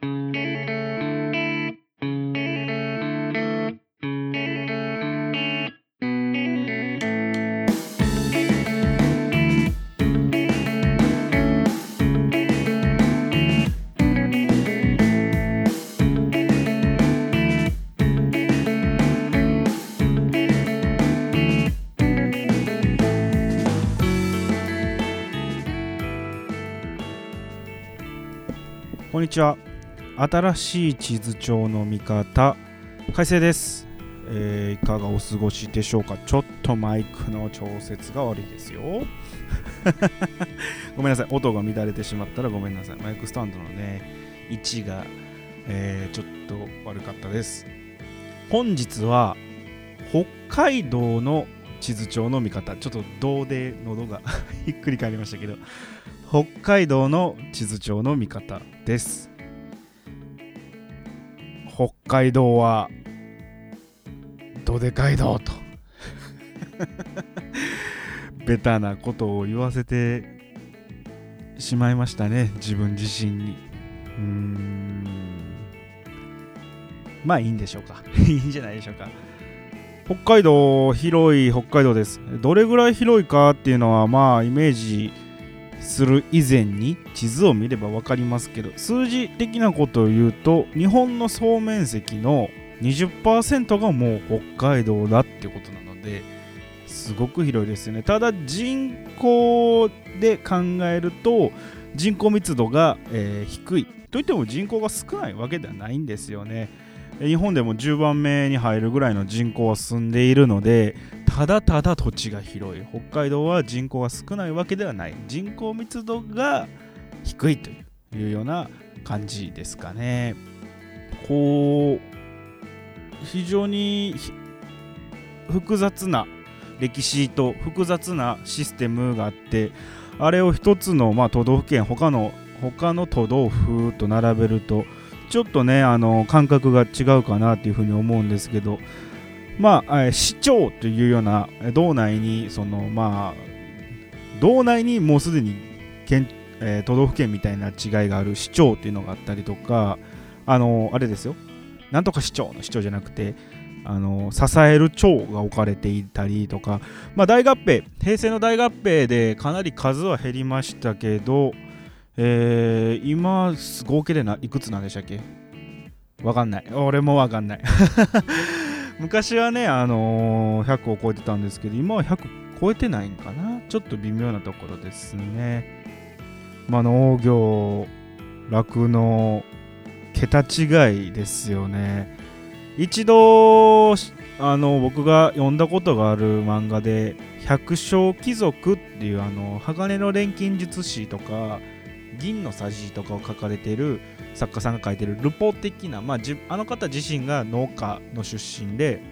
こんにちは。新しい地図帳の見方。改正です、えーいかがお過ごしでしょうか。ちょっとマイクの調節が悪いですよ。ごめんなさい。音が乱れてしまったらごめんなさい。マイクスタンドのね位置が、えーちょっと悪かったです。本日は北海道の地図帳の見方。ちょっと銅で喉が ひっくり返りましたけど。北海道の地図帳の見方です。北海道はどでかいどと。ベタなことを言わせてしまいましたね。自分自身に。うーん。まあいいんでしょうか。いいんじゃないでしょうか。北海道広い北海道です。どれぐらい広いかっていうのはまあイメージする以前に地図を見れば分かりますけど数字的なことを言うと日本の総面積の20%がもう北海道だってことなのですごく広いですよね。ただ人口で考えると人口密度が、えー低い。といっても人口が少ないわけではないんですよね。日本でも10番目に入るぐらいの人口は住んでいるのでただただ土地が広い。北海道は人口が少ないわけではない。人口密度が低いというような感じですかね。こう非常に複雑な歴史と複雑なシステムがあってあれを一つの、まあ、都道府県他の他の都道府と並べるとちょっとねあの感覚が違うかなっていうふうに思うんですけどまあ、市長というような道内にそのまあ道内にもうすでに県、えー都道府県みたいな違いがある市長っていうのがあったりとかあのあれですよ。なんとか市長の市長じゃなくてあの支える長が置かれていたりとか、まあ、大合併平成の大合併でかなり数は減りましたけど、えー今合計でないくつなんでしたっけ？わかんない。俺もわかんない。昔はね、あのー100を超えてたんですけど今は100超えてないんかな？ちょっと微妙なところですね。まあ農業酪農桁違いですよね。一度あの僕が読んだことがある漫画で「百姓貴族」っていうあの鋼の錬金術師とか銀のさじとかを書かれている作家さんが書いてるルポ的な、まあ、あの方自身が農家の出身で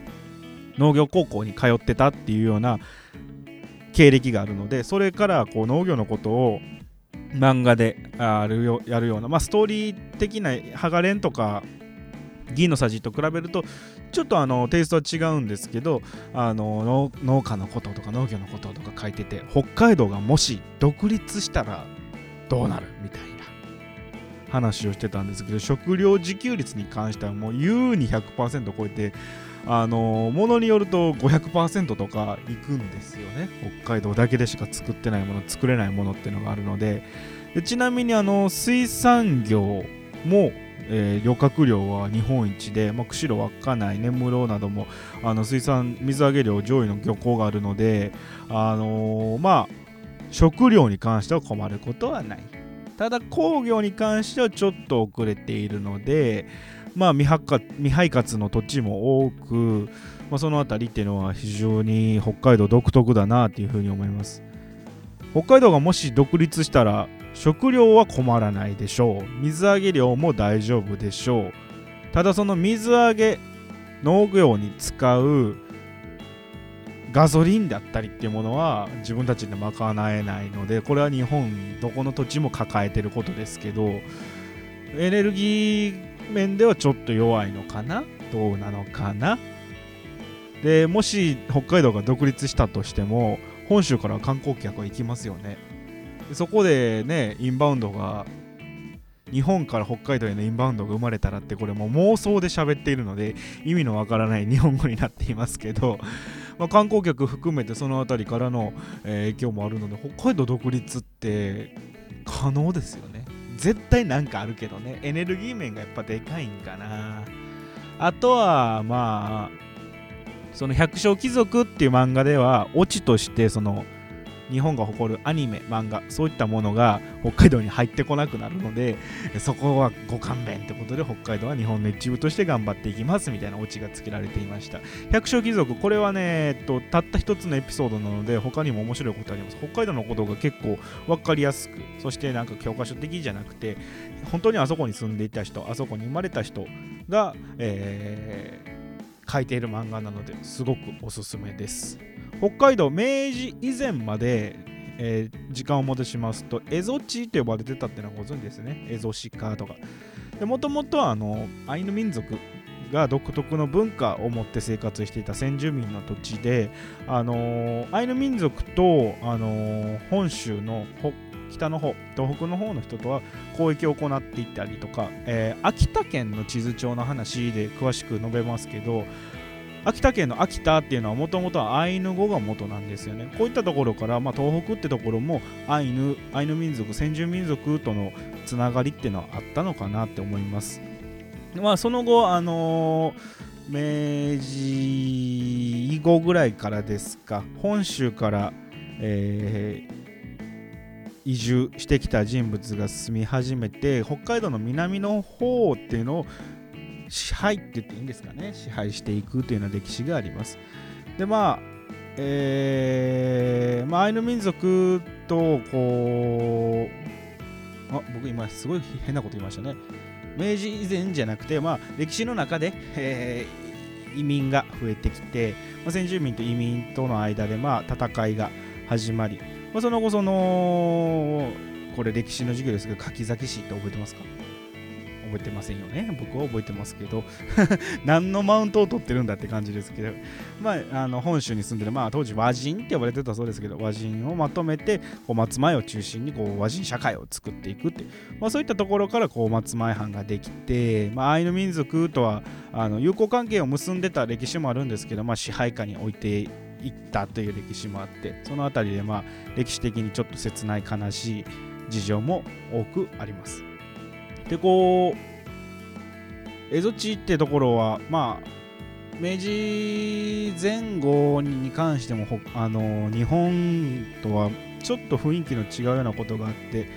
農業高校に通ってたっていうような経歴があるのでそれからこう農業のことを漫画でやるような、まあ、ストーリー的なハガレンとか銀のさじと比べるとちょっとあのテイストは違うんですけどあの農農家のこととか農業のこととか書いてて北海道がもし独立したらどうなるみたいな。話をしてたんですけど食料自給率に関してはもう優に100%超えてあのものによると500%とかいくんですよね。北海道だけでしか作ってないもの作れないものっていうのがあるので。でちなみにあの水産業も、えー漁獲量は日本一で、まあ、釧路稚内根室などもあの水産水揚げ量上位の漁港があるのであのーまあ食料に関しては困ることはない。ただ工業に関してはちょっと遅れているのでまあ未発未配達の土地も多く、まあ、その辺りっていうのは非常に北海道独特だなっていうふうに思います。北海道がもし独立したら食料は困らないでしょう。水揚げ量も大丈夫でしょう。ただその水揚げ農業に使うガソリンだったりっていうものは自分たちで賄えないのでこれは日本どこの土地も抱えてることですけどエネルギー面ではちょっと弱いのかな？どうなのかな？でもし北海道が独立したとしても本州から観光客は行きますよね。そこでねインバウンドが日本から北海道へのインバウンドが生まれたらってこれもう妄想で喋っているので意味のわからない日本語になっていますけど、まあ、観光客含めてその辺りからの、えー、影響もあるので北海道独立って可能ですよね。絶対なんかあるけどね。エネルギー面がやっぱでかいんかな。あとはまあその百姓貴族っていう漫画ではオチとしてその日本が誇るアニメ漫画そういったものが北海道に入ってこなくなるのでそこはご勘弁ってことで北海道は日本の一部として頑張っていきますみたいなオチがつけられていました。百姓貴族これはね、えっと、たった一つのエピソードなので他にも面白いことあります。北海道のことが結構分かりやすくそしてなんか教科書的じゃなくて本当にあそこに住んでいた人あそこに生まれた人が、えー、書いている漫画なのですごくおすすめです。北海道明治以前まで、えー、時間を戻しますと蝦夷地と呼ばれてたっていうのはご存知ですね。蝦夷鹿とか。もともとはあのアイヌ民族が独特の文化を持って生活していた先住民の土地で、あのー、アイヌ民族と、あのー、本州の北の方東北の方の人とは交易を行っていったりとか、えー、秋田県の地図帳の話で詳しく述べますけど秋田県の秋田っていうのはもともとはアイヌ語が元なんですよね。こういったところから、まあ、東北ってところもアイヌアイヌ民族先住民族とのつながりっていうのはあったのかなって思います。まあその後あのー、明治以後ぐらいからですか本州から、えー、移住してきた人物が住み始めて北海道の南の方っていうのを支配って言っていいんですかね。支配していくというような歴史があります。でまあえー、まあ、アイヌ民族とこうあ僕今すごい変なこと言いましたね。明治以前じゃなくて、まあ、歴史の中で、えー、移民が増えてきて、まあ、先住民と移民との間で、まあ、戦いが始まり、まあ、その後そのこれ歴史の授業ですけど柿崎市って覚えてますか？覚えてませんよね。僕は覚えてますけど 何のマウントを取ってるんだって感じですけど、まあ、あの本州に住んでる、まあ、当時和人って呼ばれてたそうですけど、和人をまとめて、こう松前を中心にこう和人社会を作っていくって、まあ、そういったところからこう松前藩ができて、まあ、アイヌ民族とはあの友好関係を結んでた歴史もあるんですけど、まあ、支配下に置いていったという歴史もあってその辺りでまあ歴史的にちょっと切ない悲しい事情も多くあります。でこう蝦夷地ってところはまあ明治前後に関してもあの日本とはちょっと雰囲気の違うようなことがあって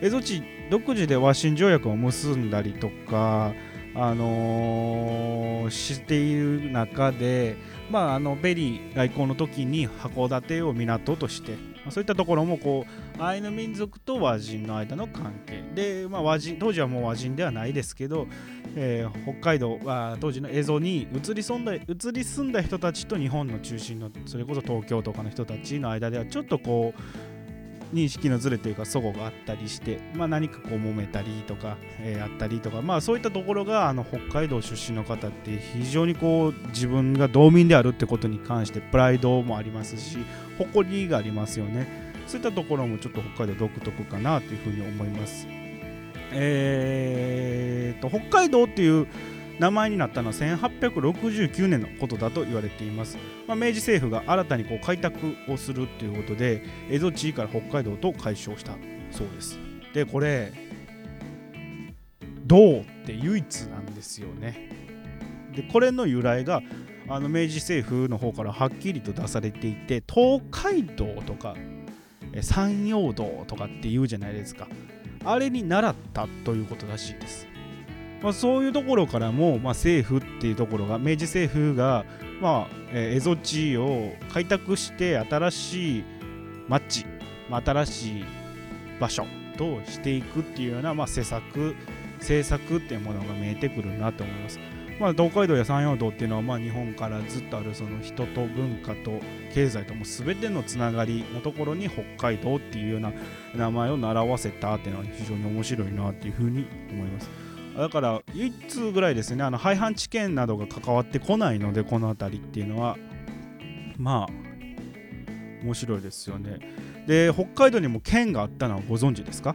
蝦夷地独自で和親条約を結んだりとかあのー、している中で、まあ、あのペリー来航の時に函館を港としてそういったところもこうアイヌ民族と和人の間の関係。で、まあ、和人当時はもう和人ではないですけど、えー、北海道は当時の蝦夷に移り住んだ移り住んだ人たちと日本の中心のそれこそ東京とかの人たちの間ではちょっとこう認識のずれというか齟齬があったりして、まあ、何かこう揉めたりとか、えー、あったりとか、まあ、そういったところがあの北海道出身の方って非常にこう自分が道民であるってことに関してプライドもありますし誇りがありますよね。そういったところもちょっと北海道独特かなというふうに思います。えーと北海道っていう名前になったのは1869年のことだと言われています、まあ、明治政府が新たにこう開拓をするということで蝦夷地から北海道と解消したそうです。でこれ銅って唯一なんですよね。でこれの由来があの明治政府の方からはっきりと出されていて東海道とか山陽道とかって言うじゃないですか。あれに習ったということらしいです。まあ、そういうところからも、まあ、政府っていうところが明治政府が、まあえー、蝦夷地を開拓して新しい町、まあ、新しい場所としていくっていうような、まあ、施策政策っていうものが見えてくるなと思います。まあ、東海道や山陽道っていうのは、まあ、日本からずっとあるその人と文化と経済とも全てのつながりのところに北海道っていうような名前を習わせたっていうのは非常に面白いなっていうふうに思います。だから唯一ぐらいですね。あの廃藩置県などが関わってこないのでこの辺りっていうのはまあ面白いですよね。で北海道にも県があったのはご存知ですか？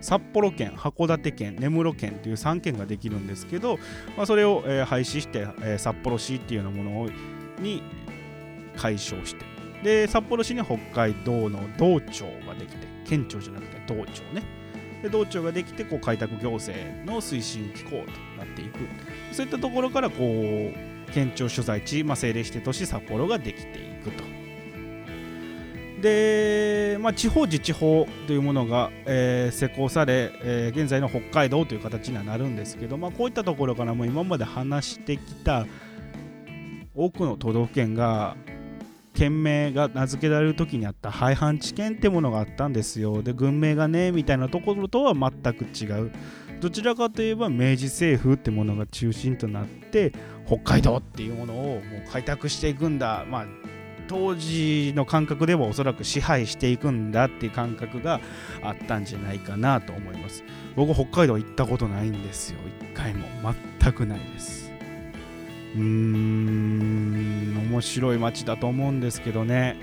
札幌県函館県根室県という3県ができるんですけど、まあ、それを、えー、廃止して、えー、札幌市っていうようなものに解消して。で札幌市に北海道の道庁ができて県庁じゃなくて道庁ね。で道庁ができてこう開拓行政の推進機構となっていく。そういったところからこう県庁所在地、まあ、政令指定都市札幌ができていくと。で、まあ、地方自治法というものが、えー、施行され、えー、現在の北海道という形にはなるんですけど、まあ、こういったところからも今まで話してきた多くの都道府県が県名が名付けられる時にあった廃藩置県ってものがあったんですよ。で軍名がねみたいなところとは全く違う。どちらかといえば明治政府ってものが中心となって北海道っていうものをもう開拓していくんだ。まあ当時の感覚ではおそらく支配していくんだっていう感覚があったんじゃないかなと思います。僕北海道行ったことないんですよ。一回も。全くないです。うーん。面白い街だと思うんですけどね。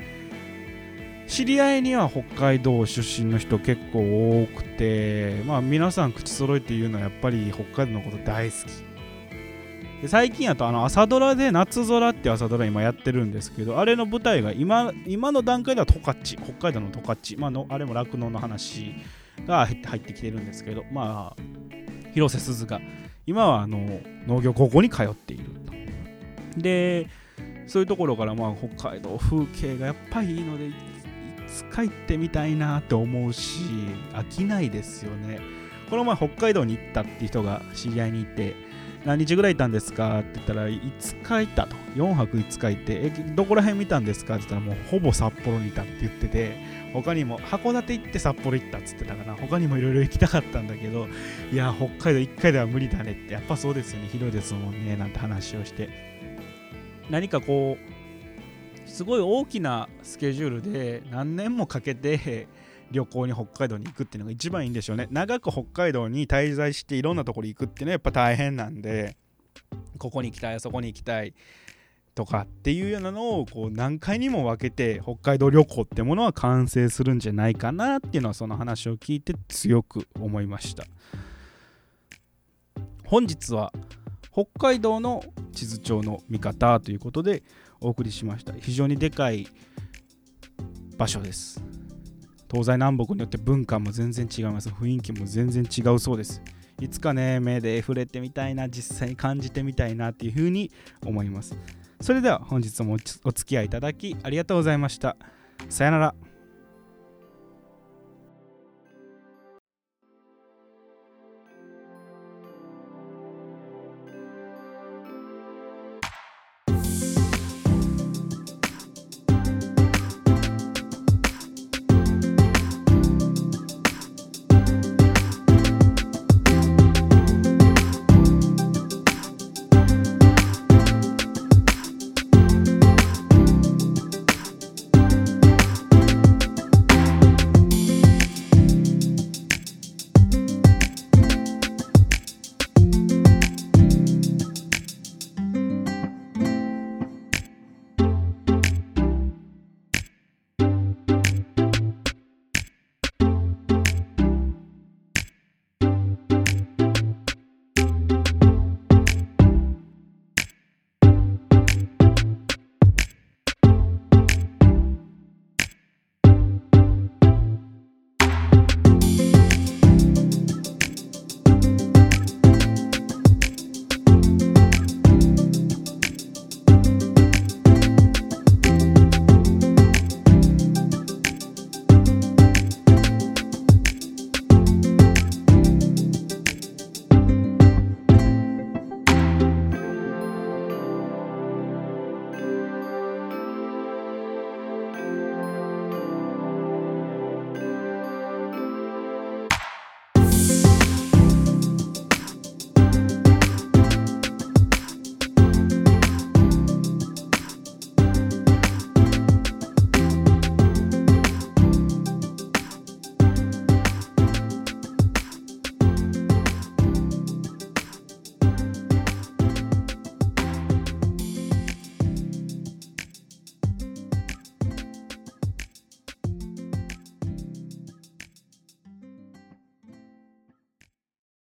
知り合いには北海道出身の人結構多くてまあ皆さん口揃えて言うのはやっぱり北海道のこと大好き。で最近やとあの朝ドラで夏空って朝ドラ今やってるんですけどあれの舞台が今今の段階では十勝。北海道の十勝、まあの、あれも酪農の話が入ってきてるんですけどまあ広瀬すずが今はあの農業高校に通っていると。でそういうところからまあ北海道風景がやっぱりいいのでいつか行ってみたいなって思うし飽きないですよねこの前北海道に行ったっていう人が知り合いにいて何日ぐらいいたんですかって言ったら、5日いたと。4泊5日いて、え、どこら辺見たんですか？って言ったら、もうほぼ札幌にいたって言ってて、他にも、函館行って札幌行ったっつってたかな。他にもいろいろ行きたかったんだけど、いや、北海道1回では無理だねって、やっぱそうですよね。広いですもんね。なんて話をして。何かこう、すごい大きなスケジュールで何年もかけて、旅行に北海道に行くっていうのが一番いいんでしょうね。長く北海道に滞在していろんなところに行くっていうのはやっぱ大変なんでここに行きたいあそこに行きたいとかっていうようなのをこう何回にも分けて北海道旅行ってものは完成するんじゃないかなっていうのはその話を聞いて強く思いました。本日は北海道の地図帳の見方ということでお送りしました。非常にでかい場所です。東西南北によって文化も全然違います。雰囲気も全然違うそうです。いつかね目で触れてみたいな実際に感じてみたいなっていうふうに思います。それでは本日もお付き合いいただきありがとうございました。さよなら。